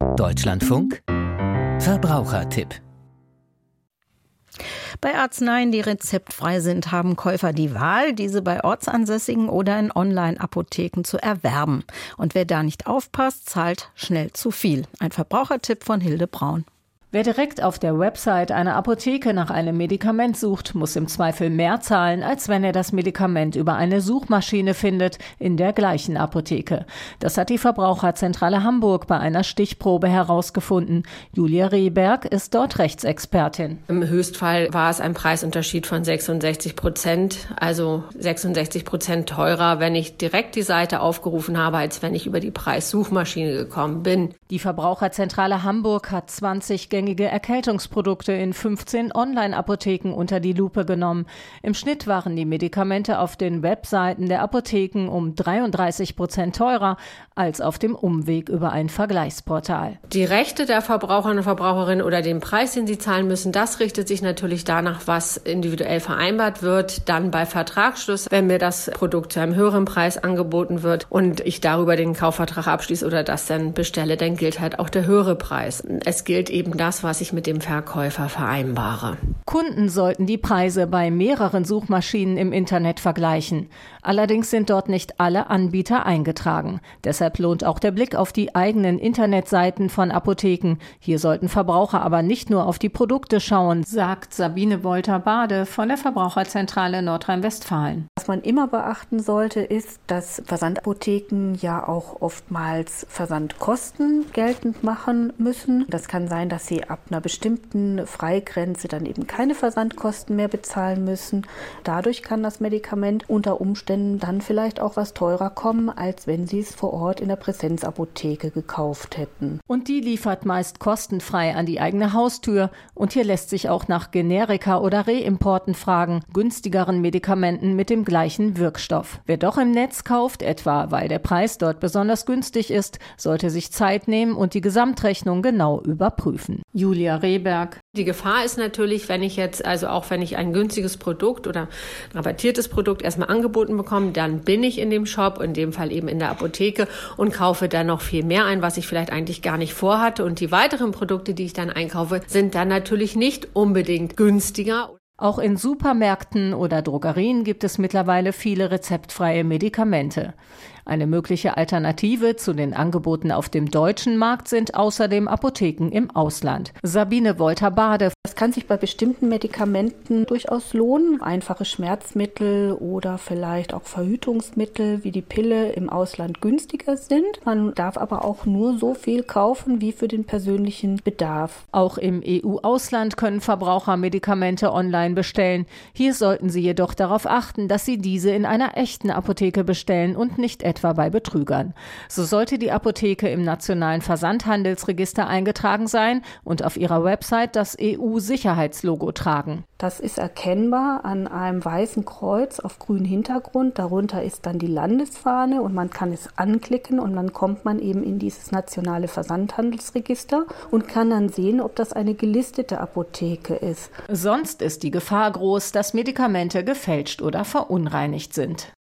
Deutschlandfunk Verbrauchertipp bei Arzneien, die rezeptfrei sind, haben Käufer die Wahl, diese bei ortsansässigen oder in Online-Apotheken zu erwerben. Und wer da nicht aufpasst, zahlt schnell zu viel. Ein Verbrauchertipp von Hilde Braun. Wer direkt auf der Website einer Apotheke nach einem Medikament sucht, muss im Zweifel mehr zahlen, als wenn er das Medikament über eine Suchmaschine findet in der gleichen Apotheke. Das hat die Verbraucherzentrale Hamburg bei einer Stichprobe herausgefunden. Julia Rehberg ist dort Rechtsexpertin. Im Höchstfall war es ein Preisunterschied von 66 Prozent, also 66 Prozent teurer, wenn ich direkt die Seite aufgerufen habe, als wenn ich über die Preissuchmaschine gekommen bin. Die Verbraucherzentrale Hamburg hat 20 gängige Erkältungsprodukte in 15 Online-Apotheken unter die Lupe genommen. Im Schnitt waren die Medikamente auf den Webseiten der Apotheken um 33 Prozent teurer als auf dem Umweg über ein Vergleichsportal. Die Rechte der Verbraucherinnen und Verbraucherinnen oder den Preis, den sie zahlen müssen, das richtet sich natürlich danach, was individuell vereinbart wird. Dann bei Vertragsschluss, wenn mir das Produkt zu einem höheren Preis angeboten wird und ich darüber den Kaufvertrag abschließe oder das dann bestelle, dann gilt halt auch der höhere Preis. Es gilt eben das, das, was ich mit dem Verkäufer vereinbare. Kunden sollten die Preise bei mehreren Suchmaschinen im Internet vergleichen. Allerdings sind dort nicht alle Anbieter eingetragen. Deshalb lohnt auch der Blick auf die eigenen Internetseiten von Apotheken. Hier sollten Verbraucher aber nicht nur auf die Produkte schauen, sagt Sabine Wolter-Bade von der Verbraucherzentrale Nordrhein-Westfalen. Was man immer beachten sollte, ist, dass Versandapotheken ja auch oftmals Versandkosten geltend machen müssen. Das kann sein, dass sie ab einer bestimmten Freigrenze dann eben keine Versandkosten mehr bezahlen müssen. Dadurch kann das Medikament unter Umständen dann vielleicht auch was teurer kommen, als wenn sie es vor Ort in der Präsenzapotheke gekauft hätten. Und die liefert meist kostenfrei an die eigene Haustür. Und hier lässt sich auch nach Generika oder Reimporten fragen, günstigeren Medikamenten mit dem gleichen Wirkstoff. Wer doch im Netz kauft, etwa weil der Preis dort besonders günstig ist, sollte sich Zeit nehmen und die Gesamtrechnung genau überprüfen. Julia Rehberg. Die Gefahr ist natürlich, wenn ich jetzt, also auch wenn ich ein günstiges Produkt oder ein rabattiertes Produkt erstmal angeboten bekomme, dann bin ich in dem Shop, in dem Fall eben in der Apotheke und kaufe dann noch viel mehr ein, was ich vielleicht eigentlich gar nicht vorhatte. Und die weiteren Produkte, die ich dann einkaufe, sind dann natürlich nicht unbedingt günstiger. Auch in Supermärkten oder Drogerien gibt es mittlerweile viele rezeptfreie Medikamente. Eine mögliche Alternative zu den Angeboten auf dem deutschen Markt sind außerdem Apotheken im Ausland. Sabine Wolter-Bade. Es kann sich bei bestimmten Medikamenten durchaus lohnen, einfache Schmerzmittel oder vielleicht auch Verhütungsmittel wie die Pille im Ausland günstiger sind. Man darf aber auch nur so viel kaufen wie für den persönlichen Bedarf. Auch im EU-Ausland können Verbraucher Medikamente online bestellen. Hier sollten sie jedoch darauf achten, dass sie diese in einer echten Apotheke bestellen und nicht etwa etwa bei Betrügern. So sollte die Apotheke im nationalen Versandhandelsregister eingetragen sein und auf ihrer Website das EU-Sicherheitslogo tragen. Das ist erkennbar an einem weißen Kreuz auf grünem Hintergrund. Darunter ist dann die Landesfahne und man kann es anklicken und dann kommt man eben in dieses nationale Versandhandelsregister und kann dann sehen, ob das eine gelistete Apotheke ist. Sonst ist die Gefahr groß, dass Medikamente gefälscht oder verunreinigt sind.